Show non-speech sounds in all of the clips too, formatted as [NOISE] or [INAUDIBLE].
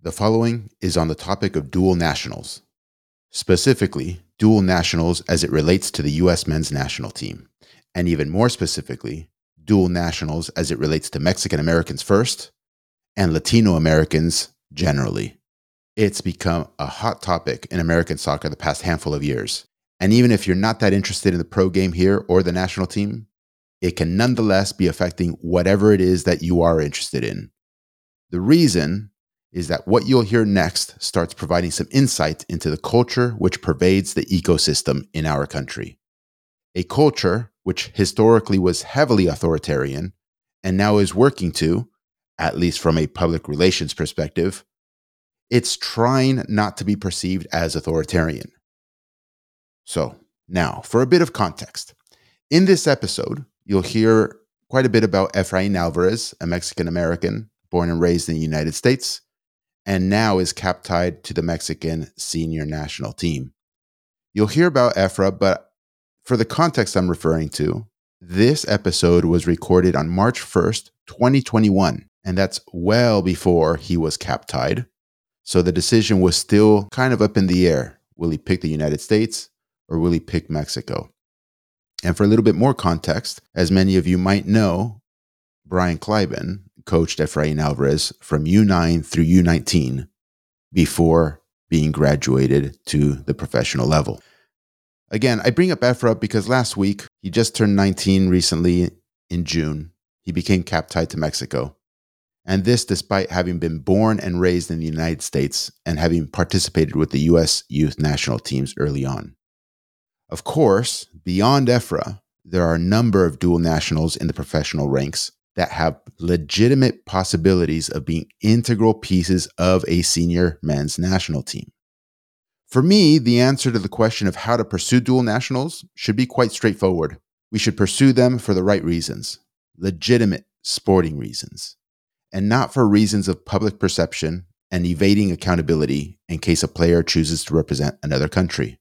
The following is on the topic of dual nationals, specifically, dual nationals as it relates to the U.S. men's national team, and even more specifically, dual nationals as it relates to Mexican Americans first and Latino Americans generally. It's become a hot topic in American soccer the past handful of years. And even if you're not that interested in the pro game here or the national team, it can nonetheless be affecting whatever it is that you are interested in. The reason is that what you'll hear next starts providing some insight into the culture which pervades the ecosystem in our country. A culture which historically was heavily authoritarian and now is working to, at least from a public relations perspective, it's trying not to be perceived as authoritarian. So, now for a bit of context. In this episode, you'll hear quite a bit about Efrain Alvarez, a Mexican American born and raised in the United States, and now is cap tied to the Mexican senior national team. You'll hear about Efra, but for the context I'm referring to, this episode was recorded on March 1st, 2021, and that's well before he was cap tied. So the decision was still kind of up in the air. Will he pick the United States or will he pick Mexico? And for a little bit more context, as many of you might know, Brian Kleiban, coached Efrain Alvarez from U9 through U19 before being graduated to the professional level. Again, I bring up Efra because last week he just turned 19 recently in June. He became cap tied to Mexico. And this despite having been born and raised in the United States and having participated with the U.S. youth national teams early on. Of course, beyond Efra, there are a number of dual nationals in the professional ranks that have legitimate possibilities of being integral pieces of a senior men's national team. For me, the answer to the question of how to pursue dual nationals should be quite straightforward. We should pursue them for the right reasons, legitimate sporting reasons, and not for reasons of public perception and evading accountability in case a player chooses to represent another country.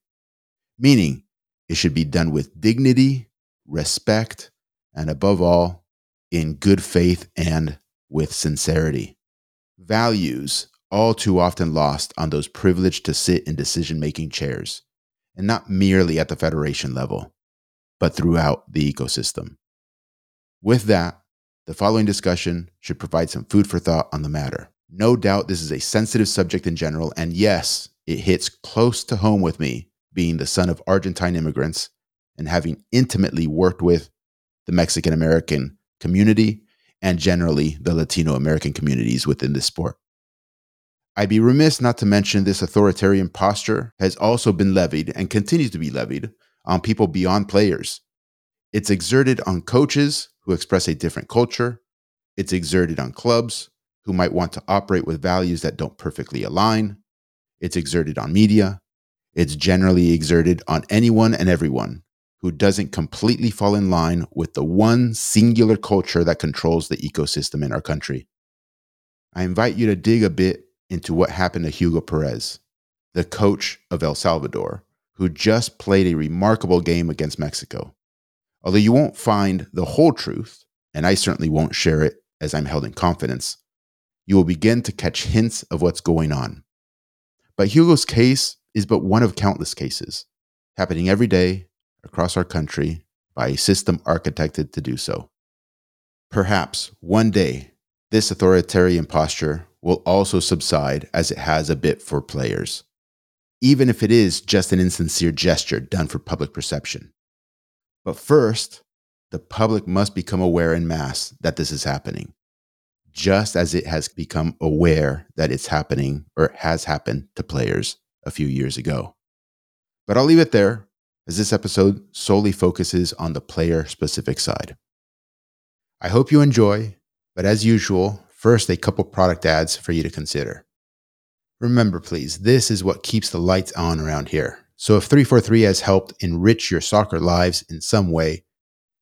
Meaning, it should be done with dignity, respect, and above all, in good faith and with sincerity. Values all too often lost on those privileged to sit in decision making chairs, and not merely at the federation level, but throughout the ecosystem. With that, the following discussion should provide some food for thought on the matter. No doubt this is a sensitive subject in general, and yes, it hits close to home with me, being the son of Argentine immigrants and having intimately worked with the Mexican American community and generally the Latino American communities within this sport. I'd be remiss not to mention this authoritarian posture has also been levied and continues to be levied on people beyond players. It's exerted on coaches who express a different culture. It's exerted on clubs who might want to operate with values that don't perfectly align. It's exerted on media. It's generally exerted on anyone and everyone who doesn't completely fall in line with the one singular culture that controls the ecosystem in our country. I invite you to dig a bit into what happened to Hugo Perez, the coach of El Salvador, who just played a remarkable game against Mexico. Although you won't find the whole truth, and I certainly won't share it as I'm held in confidence, you will begin to catch hints of what's going on. But Hugo's case is but one of countless cases happening every day across our country by a system architected to do so. Perhaps one day, this authoritarian posture will also subside as it has a bit for players, even if it is just an insincere gesture done for public perception. But first, the public must become aware in mass that this is happening, just as it has become aware that it's happening or has happened to players a few years ago. But I'll leave it there as this episode solely focuses on the player specific side. I hope you enjoy, but as usual, first a couple product ads for you to consider. Remember, please, this is what keeps the lights on around here. So if 343 has helped enrich your soccer lives in some way,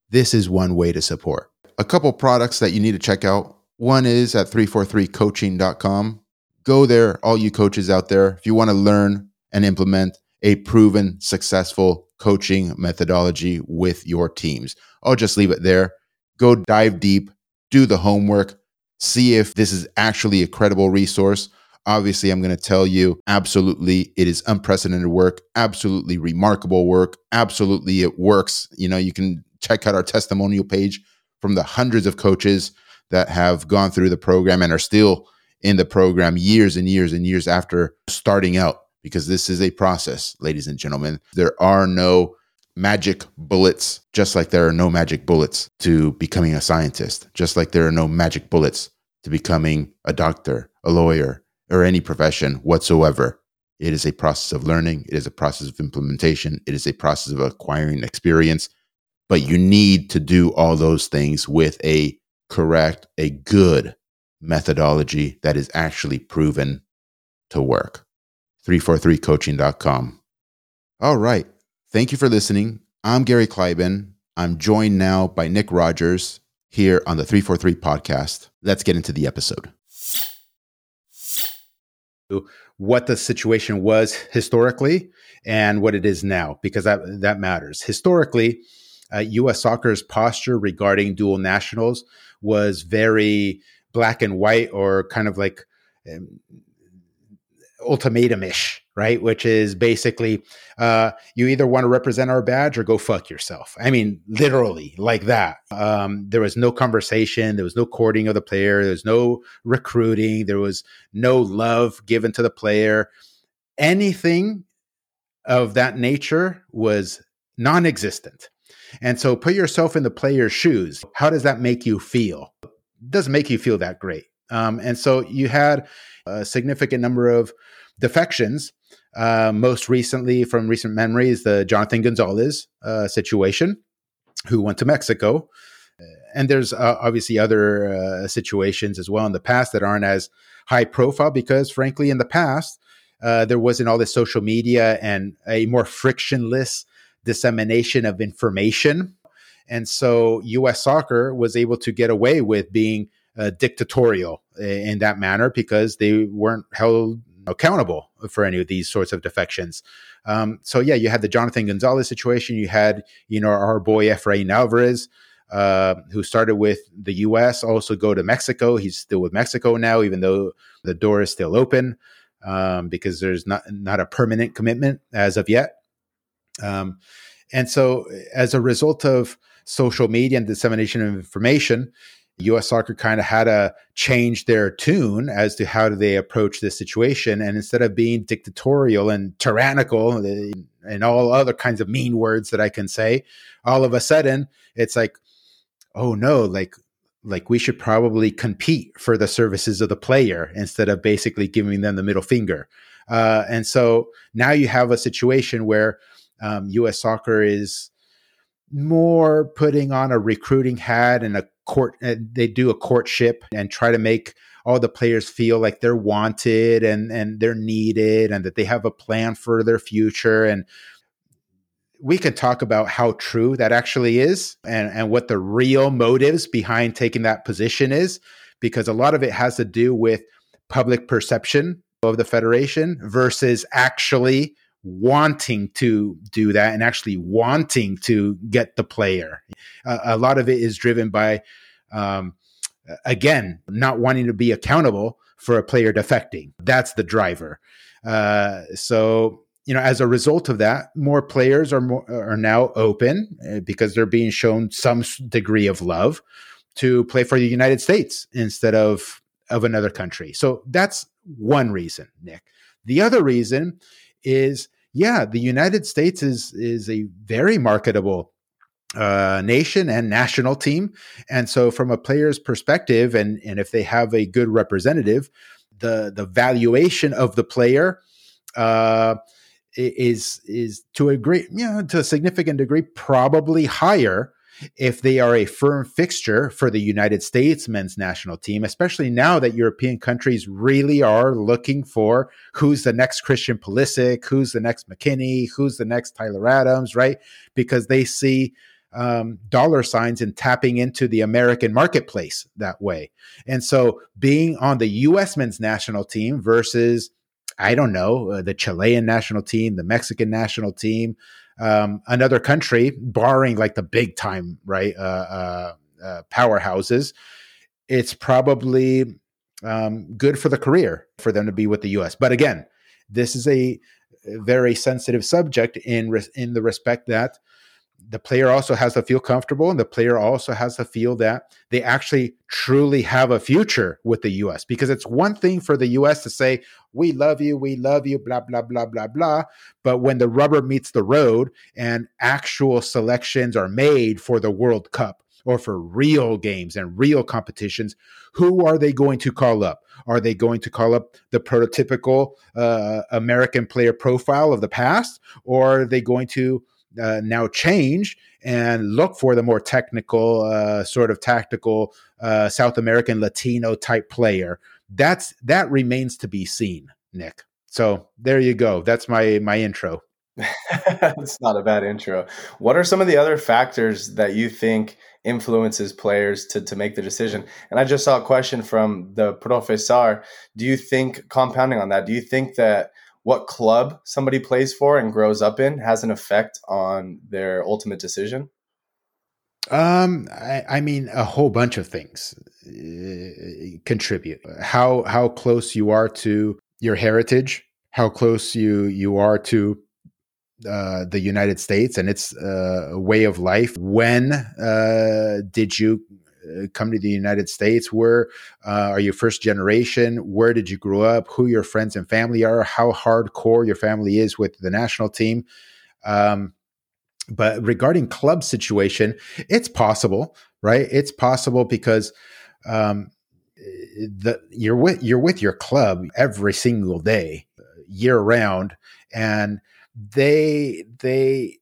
this is one way to support. A couple products that you need to check out. One is at 343coaching.com. Go there, all you coaches out there, if you want to learn and implement a proven, successful coaching methodology with your teams. I'll just leave it there. Go dive deep, do the homework, see if this is actually a credible resource. Obviously, I'm going to tell you absolutely it is unprecedented work, absolutely remarkable work, absolutely it works. You know, you can check out our testimonial page from the hundreds of coaches that have gone through the program and are still in the program years and years and years after starting out because this is a process, ladies and gentlemen. There are no magic bullets, just like there are no magic bullets to becoming a scientist, just like there are no magic bullets to becoming a doctor, a lawyer, or any profession whatsoever. It is a process of learning, it is a process of implementation, it is a process of acquiring experience. But you need to do all those things with a correct, a good methodology that is actually proven to work. 343coaching.com. All right. Thank you for listening. I'm Gary Kleiban. I'm joined now by Nick Rogers here on the 343 podcast. Let's get into the episode. What the situation was historically and what it is now, because that, that matters. Historically, uh, U.S. soccer's posture regarding dual nationals was very black and white or kind of like um, ultimatum-ish right? Which is basically uh, you either want to represent our badge or go fuck yourself. I mean literally like that. Um, there was no conversation there was no courting of the player there was no recruiting there was no love given to the player. Anything of that nature was non-existent. And so put yourself in the player's shoes. How does that make you feel? Doesn't make you feel that great. Um, and so you had a significant number of defections. Uh, most recently, from recent memories, the Jonathan Gonzalez uh, situation, who went to Mexico. And there's uh, obviously other uh, situations as well in the past that aren't as high profile because, frankly, in the past, uh, there wasn't all this social media and a more frictionless dissemination of information and so US soccer was able to get away with being uh, dictatorial in that manner because they weren't held accountable for any of these sorts of defections. Um, so yeah, you had the Jonathan Gonzalez situation. You had, you know, our boy Efrain Alvarez, uh, who started with the U.S., also go to Mexico. He's still with Mexico now, even though the door is still open um, because there's not not a permanent commitment as of yet. Um, and so, as a result of social media and dissemination of information, US soccer kind of had to change their tune as to how do they approach this situation. And instead of being dictatorial and tyrannical and all other kinds of mean words that I can say, all of a sudden it's like, oh no, like like we should probably compete for the services of the player instead of basically giving them the middle finger. Uh, and so now you have a situation where um, U.S. soccer is more putting on a recruiting hat and a court uh, they do a courtship and try to make all the players feel like they're wanted and and they're needed and that they have a plan for their future. And we can talk about how true that actually is and, and what the real motives behind taking that position is because a lot of it has to do with public perception of the federation versus actually wanting to do that and actually wanting to get the player. Uh, a lot of it is driven by, um, again, not wanting to be accountable for a player defecting. That's the driver. Uh, so you know, as a result of that, more players are more, are now open uh, because they're being shown some degree of love to play for the United States instead of of another country. So that's one reason, Nick. The other reason is yeah, the United States is is a very marketable uh, nation and national team, and so from a player's perspective, and and if they have a good representative, the the valuation of the player. Uh, is is to a great, you know, to a significant degree, probably higher if they are a firm fixture for the United States men's national team, especially now that European countries really are looking for who's the next Christian Pulisic, who's the next McKennie, who's the next Tyler Adams, right? Because they see um, dollar signs and tapping into the American marketplace that way. And so being on the U.S. men's national team versus I don't know, uh, the Chilean national team, the Mexican national team, um, another country, barring like the big time, right, uh, uh, uh, powerhouses, it's probably um, good for the career for them to be with the U.S. But again, this is a very sensitive subject in in the respect that the player also has to feel comfortable and the player also has to feel that they actually truly have a future with the US because it's one thing for the US to say we love you we love you blah blah blah blah blah. But when the rubber meets the road and actual selections are made for the World Cup or for real games and real competitions who are they going to call up? Are they going to call up the prototypical uh, American player profile of the past or are they going to uh, now change and look for the more technical, uh, sort of tactical uh, South American Latino type player. That's that remains to be seen, Nick. So there you go. That's my my intro. [LAUGHS] [LAUGHS] It's not a bad intro. What are some of the other factors that you think influences players to, to make the decision? And I just saw a question from the professor. Do you think compounding on that? Do you think that what club somebody plays for and grows up in has an effect on their ultimate decision? Um, I, I mean, a whole bunch of things uh, contribute. How how close you are to your heritage, how close you you are to uh, the United States and its uh, way of life. When uh, did you come to the United States? Where uh, are you first generation? Where did you grow up? Who your friends and family are? How hardcore your family is with the national team? Um, but regarding club situation, it's possible, right? It's possible because um, the you're with you're with your club every single day, year round, and they they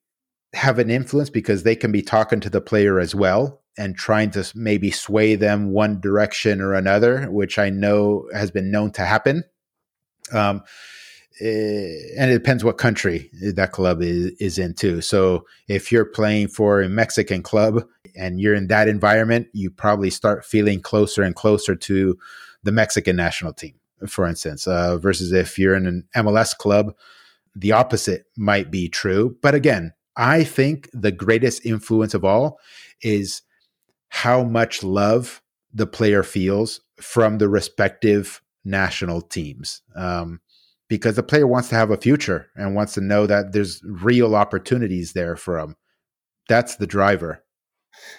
have an influence because they can be talking to the player as well and trying to maybe sway them one direction or another, which I know has been known to happen. Um, eh, and it depends what country that club is, is in too. So if you're playing for a Mexican club and you're in that environment, you probably start feeling closer and closer to the Mexican national team, for instance, uh, versus if you're in an MLS club, the opposite might be true. But again, I think the greatest influence of all is how much love the player feels from the respective national teams. Um, because the player wants to have a future and wants to know that there's real opportunities there for him. That's the driver.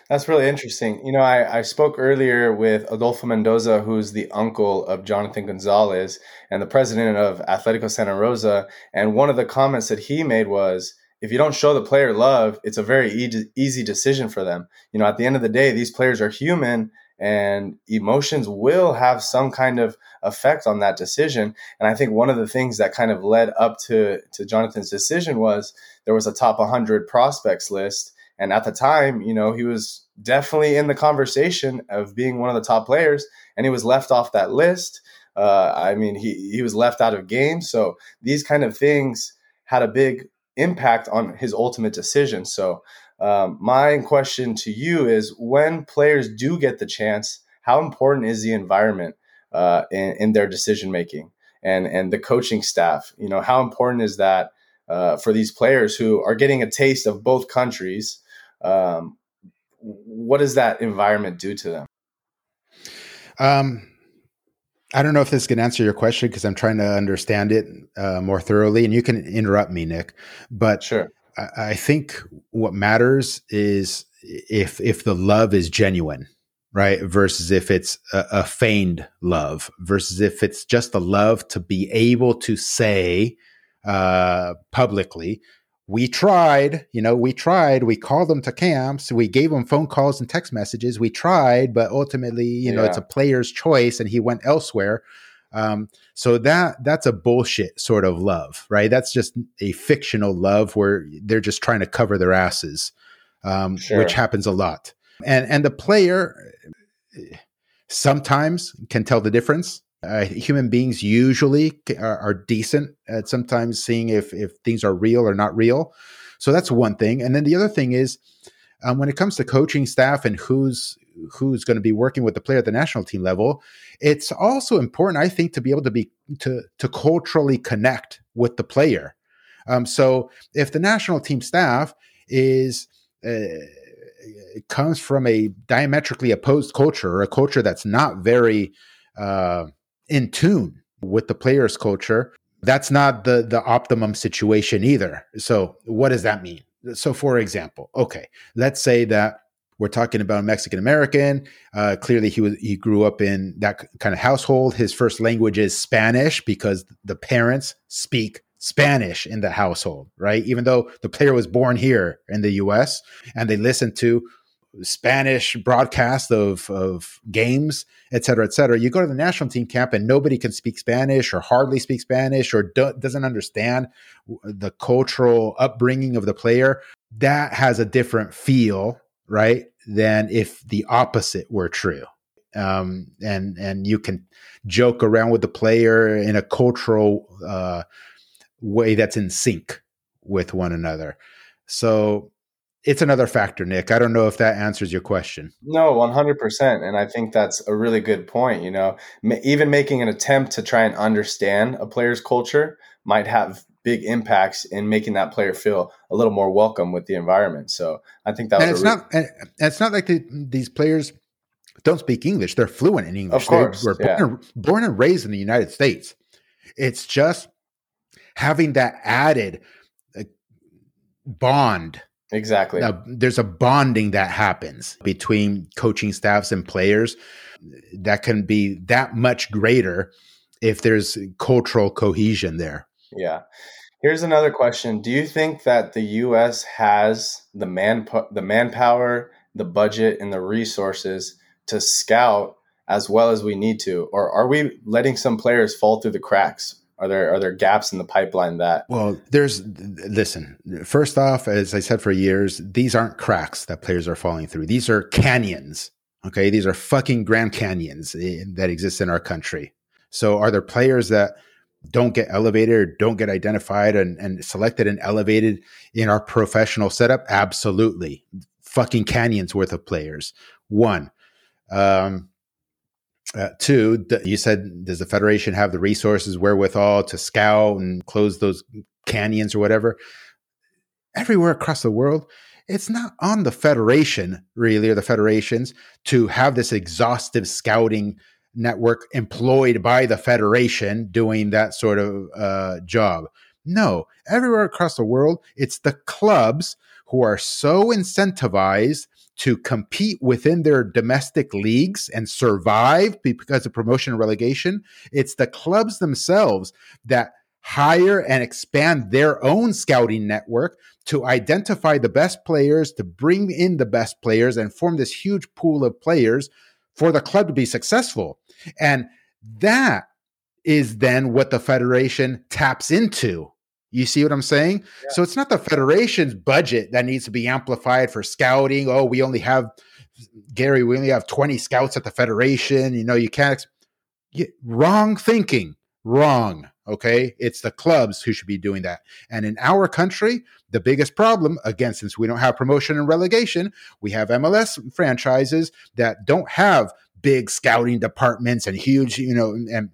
That's really interesting. You know, I, I spoke earlier with Adolfo Mendoza, who's the uncle of Jonathan Gonzalez and the president of Atletico Santa Rosa. And one of the comments that he made was, if you don't show the player love, it's a very easy, easy decision for them. You know, at the end of the day, these players are human and emotions will have some kind of effect on that decision. And I think one of the things that kind of led up to, to Jonathan's decision was there was a top 100 prospects list. And at the time, you know, he was definitely in the conversation of being one of the top players, and he was left off that list. Uh, I mean, he, he was left out of games. So these kind of things had a big impact on his ultimate decision. So, um, my question to you is when players do get the chance, how important is the environment uh, in, in, their decision making and, and the coaching staff? You know, how important is that uh, for these players who are getting a taste of both countries? Um, what does that environment do to them? Um, I don't know if this can answer your question because I'm trying to understand it uh, more thoroughly, and you can interrupt me, Nick. But sure, I, I think what matters is if if the love is genuine, right? Versus if it's a, a feigned love, versus if it's just a love to be able to say uh, publicly, we tried, you know, we tried, we called them to camps, we gave them phone calls and text messages, we tried, but ultimately, you yeah. know, it's a player's choice and he went elsewhere. Um, so that that's a bullshit sort of love, right? That's just a fictional love where they're just trying to cover their asses, um, sure. which happens a lot. And and the player eh, sometimes can tell the difference. Uh, human beings usually are, are, decent at sometimes seeing if if things are real or not real. So that's one thing. And then the other thing is um, when it comes to coaching staff and who's who's going to be working with the player at the national team level, it's also important, I think, to be able to be to to culturally connect with the player. Um, so if the national team staff is uh, comes from a diametrically opposed culture or a culture that's not very uh, in tune with the players' culture, that's not the the optimum situation either. So, what does that mean? So, for example, okay, let's say that we're talking about a Mexican American. Uh, clearly, he was he grew up in that kind of household. His first language is Spanish because the parents speak Spanish in the household, right? Even though the player was born here in the U.S. and they listen to Spanish broadcast of of games, et cetera, et cetera. You go to the national team camp and nobody can speak Spanish or hardly speak Spanish or do, doesn't understand the cultural upbringing of the player. That has a different feel right? Than if the opposite were true. Um, and and you can joke around with the player in a cultural uh, way that's in sync with one another. So it's another factor, Nick. I don't know if that answers your question. No, 100%. And I think that's a really good point. You know, even making an attempt to try and understand a player's culture might have big impacts in making that player feel a little more welcome with the environment. So I think that and it's not and it's not like the, these players don't speak English; they're fluent in English. Of course, they were born, yeah. and, born and raised in the United States. It's just having that added bond. Exactly. Now, there's a bonding that happens between coaching staffs and players that can be that much greater if there's cultural cohesion there. Yeah. Here's another question. Do you think that the US has the man the manpower, the budget and the resources to scout as well as we need to or are we letting some players fall through the cracks? Are there are there gaps in the pipeline that Well, there's listen. First off, as I said for years, these aren't cracks that players are falling through. These are canyons. Okay, these are fucking Grand Canyons eh, that exist in our country. So are there players that don't get elevated or don't get identified and, and selected and elevated in our professional setup? Absolutely. Fucking canyons worth of players. One. Um, uh, two, you said, does the Federation have the resources, wherewithal to scout and close those canyons or whatever? Everywhere across the world, it's not on the Federation, really, or the federations to have this exhaustive scouting network employed by the federation doing that sort of uh, job. No, everywhere across the world, it's the clubs who are so incentivized to compete within their domestic leagues and survive because of promotion and relegation. It's the clubs themselves that hire and expand their own scouting network to identify the best players, to bring in the best players, and form this huge pool of players for the club to be successful. And that is then what the federation taps into. You see what I'm saying? Yeah. So it's not the federation's budget that needs to be amplified for scouting. Oh, we only have Gary, we only have 20 scouts at the federation. You know, you can't. You, wrong thinking. Wrong. Okay. It's the clubs who should be doing that. And in our country, the biggest problem, again, since we don't have promotion and relegation, we have MLS franchises that don't have big scouting departments and huge, you know, and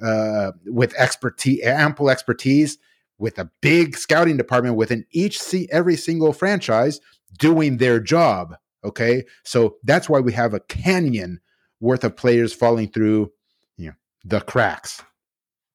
uh, with expertise, ample expertise, with a big scouting department within each every single franchise doing their job. Okay, so that's why we have a canyon worth of players falling through, you know, the cracks.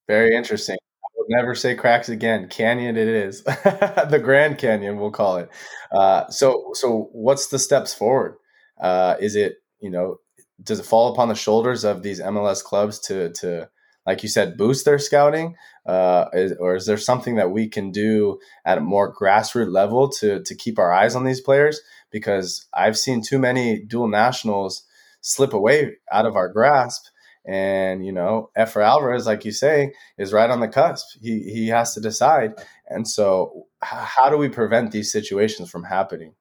Very interesting. I will never say cracks again. Canyon, it is [LAUGHS] the Grand Canyon. We'll call it. Uh, so, so what's the steps forward? Uh, is it you know does it fall upon the shoulders of these MLS clubs to to like you said boost their scouting uh, is, or is there something that we can do at a more grassroots level to to keep our eyes on these players? Because I've seen too many dual nationals slip away out of our grasp and you know Efra Alvarez like you say is right on the cusp. He he has to decide. And so how do we prevent these situations from happening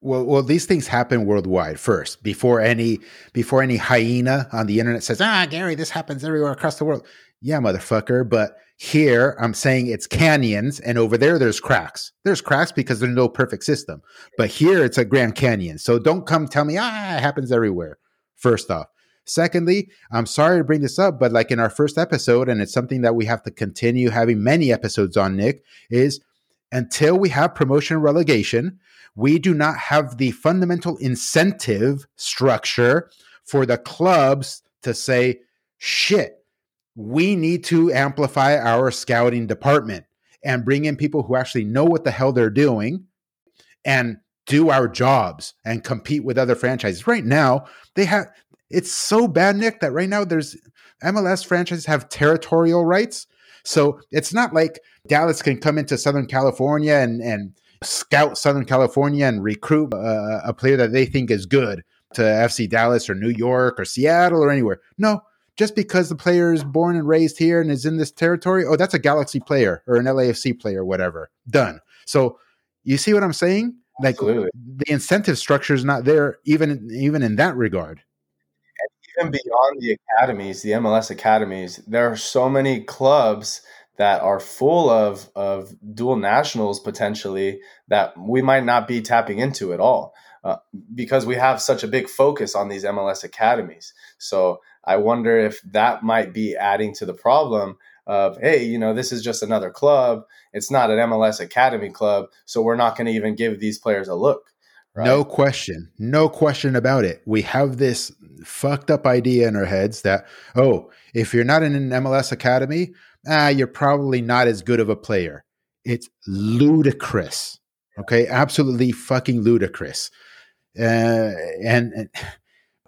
well, well, these things happen worldwide first before any before any hyena on the internet says, "Ah, Gary, this happens everywhere across the world." Yeah, motherfucker. But here, I'm saying it's canyons, and over there, there's cracks. There's cracks because there's no perfect system. But here, it's a Grand Canyon. So don't come tell me, ah, it happens everywhere. First off. Secondly, I'm sorry to bring this up, but like in our first episode, and it's something that we have to continue having many episodes on, Nick, is until we have promotion relegation, we do not have the fundamental incentive structure for the clubs to say, shit, we need to amplify our scouting department and bring in people who actually know what the hell they're doing and do our jobs and compete with other franchises. Right now, they have it's so bad, Nick, that right now there's MLS franchises have territorial rights. So it's not like Dallas can come into Southern California and, and scout Southern California and recruit a, a player that they think is good to FC Dallas or New York or Seattle or anywhere. No, just because the player is born and raised here and is in this territory, oh, that's a Galaxy player or an LAFC player, whatever. Done. So you see what I'm saying? Like Absolutely. the incentive structure is not there, even even in that regard. Even beyond the academies, the MLS academies, there are so many clubs that are full of of dual nationals potentially that we might not be tapping into at all uh, because we have such a big focus on these MLS academies. So I wonder if that might be adding to the problem of hey, you know, this is just another club. It's not an MLS academy club, so we're not going to even give these players a look. Right? No question. No question about it. We have this fucked up idea in our heads that, oh, if you're not in an MLS academy, ah, you're probably not as good of a player. It's ludicrous. Okay. Absolutely fucking ludicrous. Uh, and, and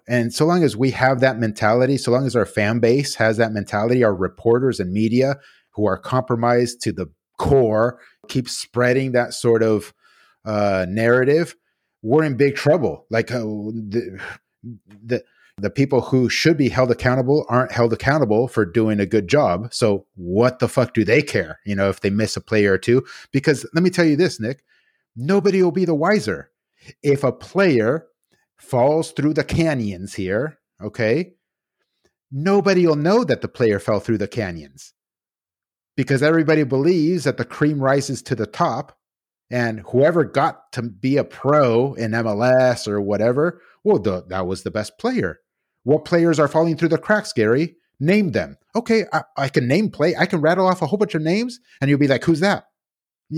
and so long as we have that mentality, so long as our fan base has that mentality, our reporters and media who are compromised to the core keep spreading that sort of uh, narrative, we're in big trouble. Like uh, the, the the people who should be held accountable aren't held accountable for doing a good job. So what the fuck do they care? You know, if they miss a player or two? Because let me tell you this, Nick, nobody will be the wiser if a player falls through the canyons here, okay, nobody will know that the player fell through the canyons because everybody believes that the cream rises to the top and whoever got to be a pro in MLS or whatever, well, the, that was the best player. What players are falling through the cracks, Gary? Name them. Okay, I, I can name play. I can rattle off a whole bunch of names, and you'll be like, "Who's that?"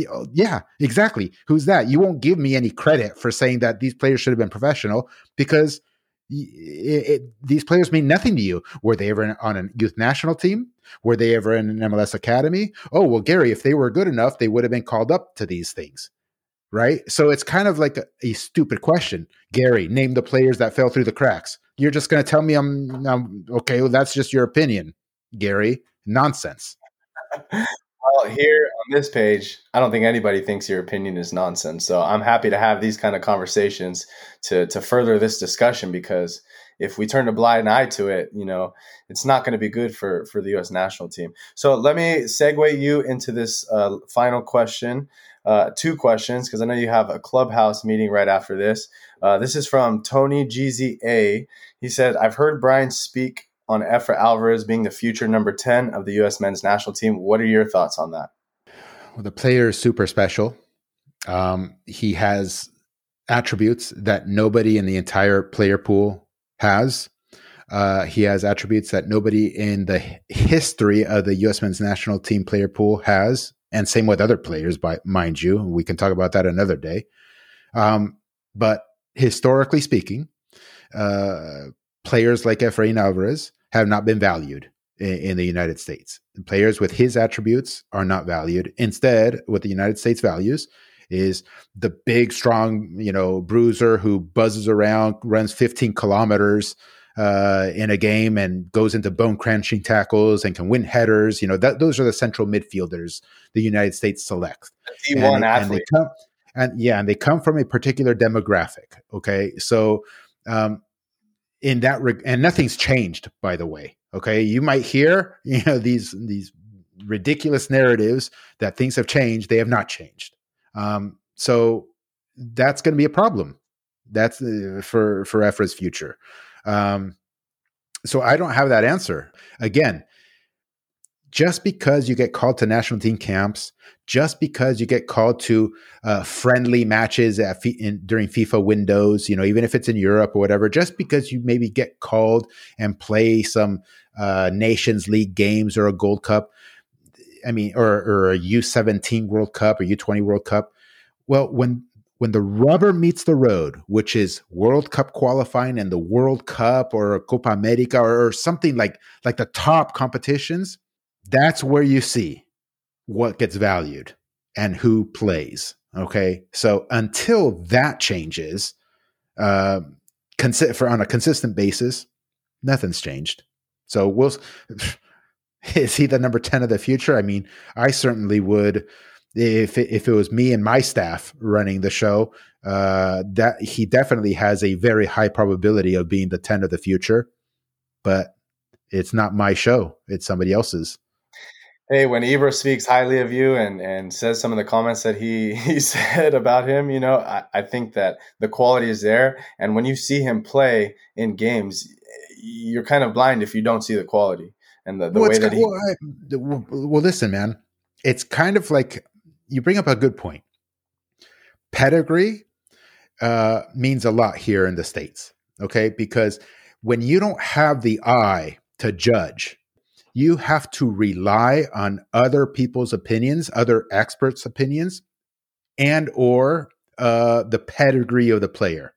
Oh, yeah, exactly. Who's that? You won't give me any credit for saying that these players should have been professional because it, it, eh, eh, these players mean nothing to you. Were they ever on a youth national team? Were they ever in an MLS academy? Oh, well, Gary, if they were good enough, they would have been called up to these things. Right. So it's kind of like a, a stupid question. Gary, name the players that fell through the cracks. You're just going to tell me I'm, I'm okay. Well, that's just your opinion, Gary. Nonsense. [LAUGHS] Well, here on this page, I don't think anybody thinks your opinion is nonsense. So I'm happy to have these kind of conversations to to further this discussion because if we turn a blind eye to it, you know, it's not going to be good for for the U.S. national team. So let me segue you into this uh, final question, uh, two questions, because I know you have a clubhouse meeting right after this. Uh, this is from Tony GZA. He said, "I've heard Brian speak on Efra Alvarez being the future number 10 of the U.S. men's national team. What are your thoughts on that? Well, the player is super special. Um, he has attributes that nobody in the entire player pool has. Uh, he has attributes that nobody in the history of the U.S. men's national team player pool has, and same with other players, by mind you. We can talk about that another day. Um, but historically speaking, uh, players like Efrain Alvarez have not been valued in, in the United States. And players with his attributes are not valued. Instead, what the United States values is the big, strong, you know, bruiser who buzzes around, runs 15 kilometers uh, in a game and goes into bone crunching tackles and can win headers. You know, that, those are the central midfielders the United States selects. D1 and, athlete. And, come, and yeah, and they come from a particular demographic. Okay, so um, in that reg- and nothing's changed by the way okay? You might hear [LAUGHS] you know these these ridiculous narratives that things have changed they have not changed. Um, so that's going to be a problem. That's uh, for for Efra's future. Um, so i don't have that answer. Again just because you get called to national team camps, just because you get called to uh, friendly matches at in, during FIFA windows, you know, even if it's in Europe or whatever, just because you maybe get called and play some uh, Nations League games or a Gold Cup, I mean, or, or a U17 World Cup or U20 World Cup. Well, when when the rubber meets the road, which is World Cup qualifying and the World Cup or Copa America or, or something like like the top competitions, that's where you see what gets valued and who plays. Okay, so until that changes, uh, consi- for on a consistent basis, nothing's changed. So we'll. [LAUGHS] Is he the number ten of the future? I mean, I certainly would if it, if it was me and my staff running the show, uh, that he definitely has a very high probability of being the 10 of the future. But it's not my show; it's somebody else's hey, when Ibra speaks highly of you and and says some of the comments that he [LAUGHS] he said about him, you know, I, I think that the quality is there. And when you see him play in games, you're kind of blind if you don't see the quality and the, the well, way that he. Well, I, well, listen, man, it's kind of like you bring up a good point. Pedigree uh, means a lot here in the states, okay? Because when you don't have the eye to judge you have to rely on other people's opinions, other experts' opinions, and or uh, the pedigree of the player.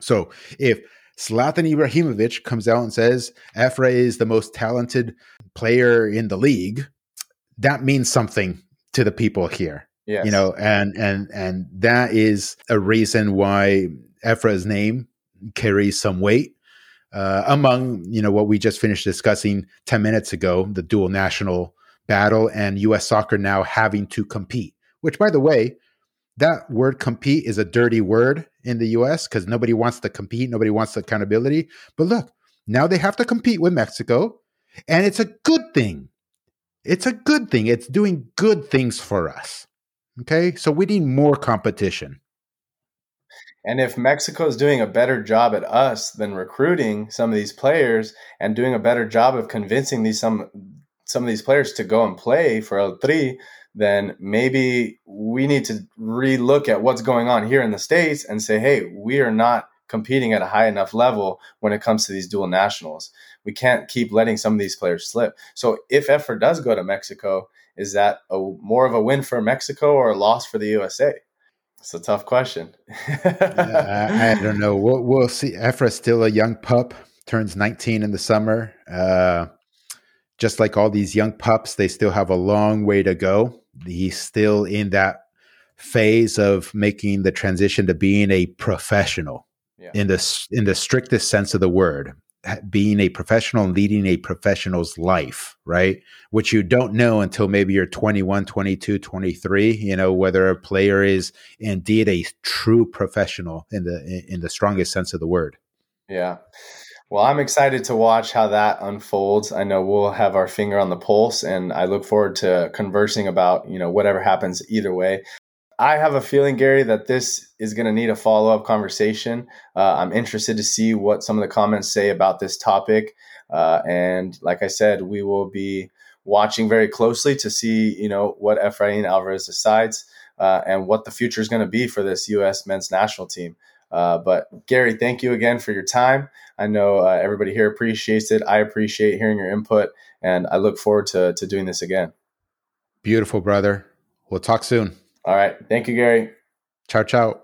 So if Zlatan Ibrahimovic comes out and says Efra is the most talented player in the league, that means something to the people here. Yes. You know, and and and that is a reason why Efra's name carries some weight uh, among you know what we just finished discussing 10 minutes ago the dual national battle and us soccer now having to compete which by the way that word compete is a dirty word in the us because nobody wants to compete nobody wants accountability. But look now they have to compete with mexico and it's a good thing. It's a good thing. It's doing good things for us. Okay? So we need more competition and if Mexico is doing a better job at us than recruiting some of these players and doing a better job of convincing these some some of these players to go and play for El Tri, then maybe we need to relook at what's going on here in the states and say, hey, we are not competing at a high enough level when it comes to these dual nationals. We can't keep letting some of these players slip. So if Efra does go to Mexico, is that a, more of a win for Mexico or a loss for the USA? It's a tough question. I, I, don't know. We'll, we'll see. Efra's still a young pup, turns 19 in the summer. Uh, just like all these young pups, they still have a long way to go. He's still in that phase of making the transition to being a professional yeah. in the in the strictest sense of the word being a professional and leading a professional's life, right? Which you don't know until maybe you're 21, 22, 23, you know, whether a player is indeed a true professional in the in the strongest sense of the word. Yeah. Well, I'm excited to watch how that unfolds. I know we'll have our finger on the pulse and I look forward to conversing about, you know, whatever happens either way. I have a feeling, Gary, that this is going to need a follow up conversation. Uh, I'm interested to see what some of the comments say about this topic. Uh, and like I said, we will be watching very closely to see, you know, what Efrain Alvarez decides uh, and what the future is going to be for this U.S. men's national team. Uh, but Gary, thank you again for your time. I know uh, everybody here appreciates it. I appreciate hearing your input, and I look forward to, to doing this again. Beautiful, brother. We'll talk soon. All right. Thank you, Gary. Ciao, ciao.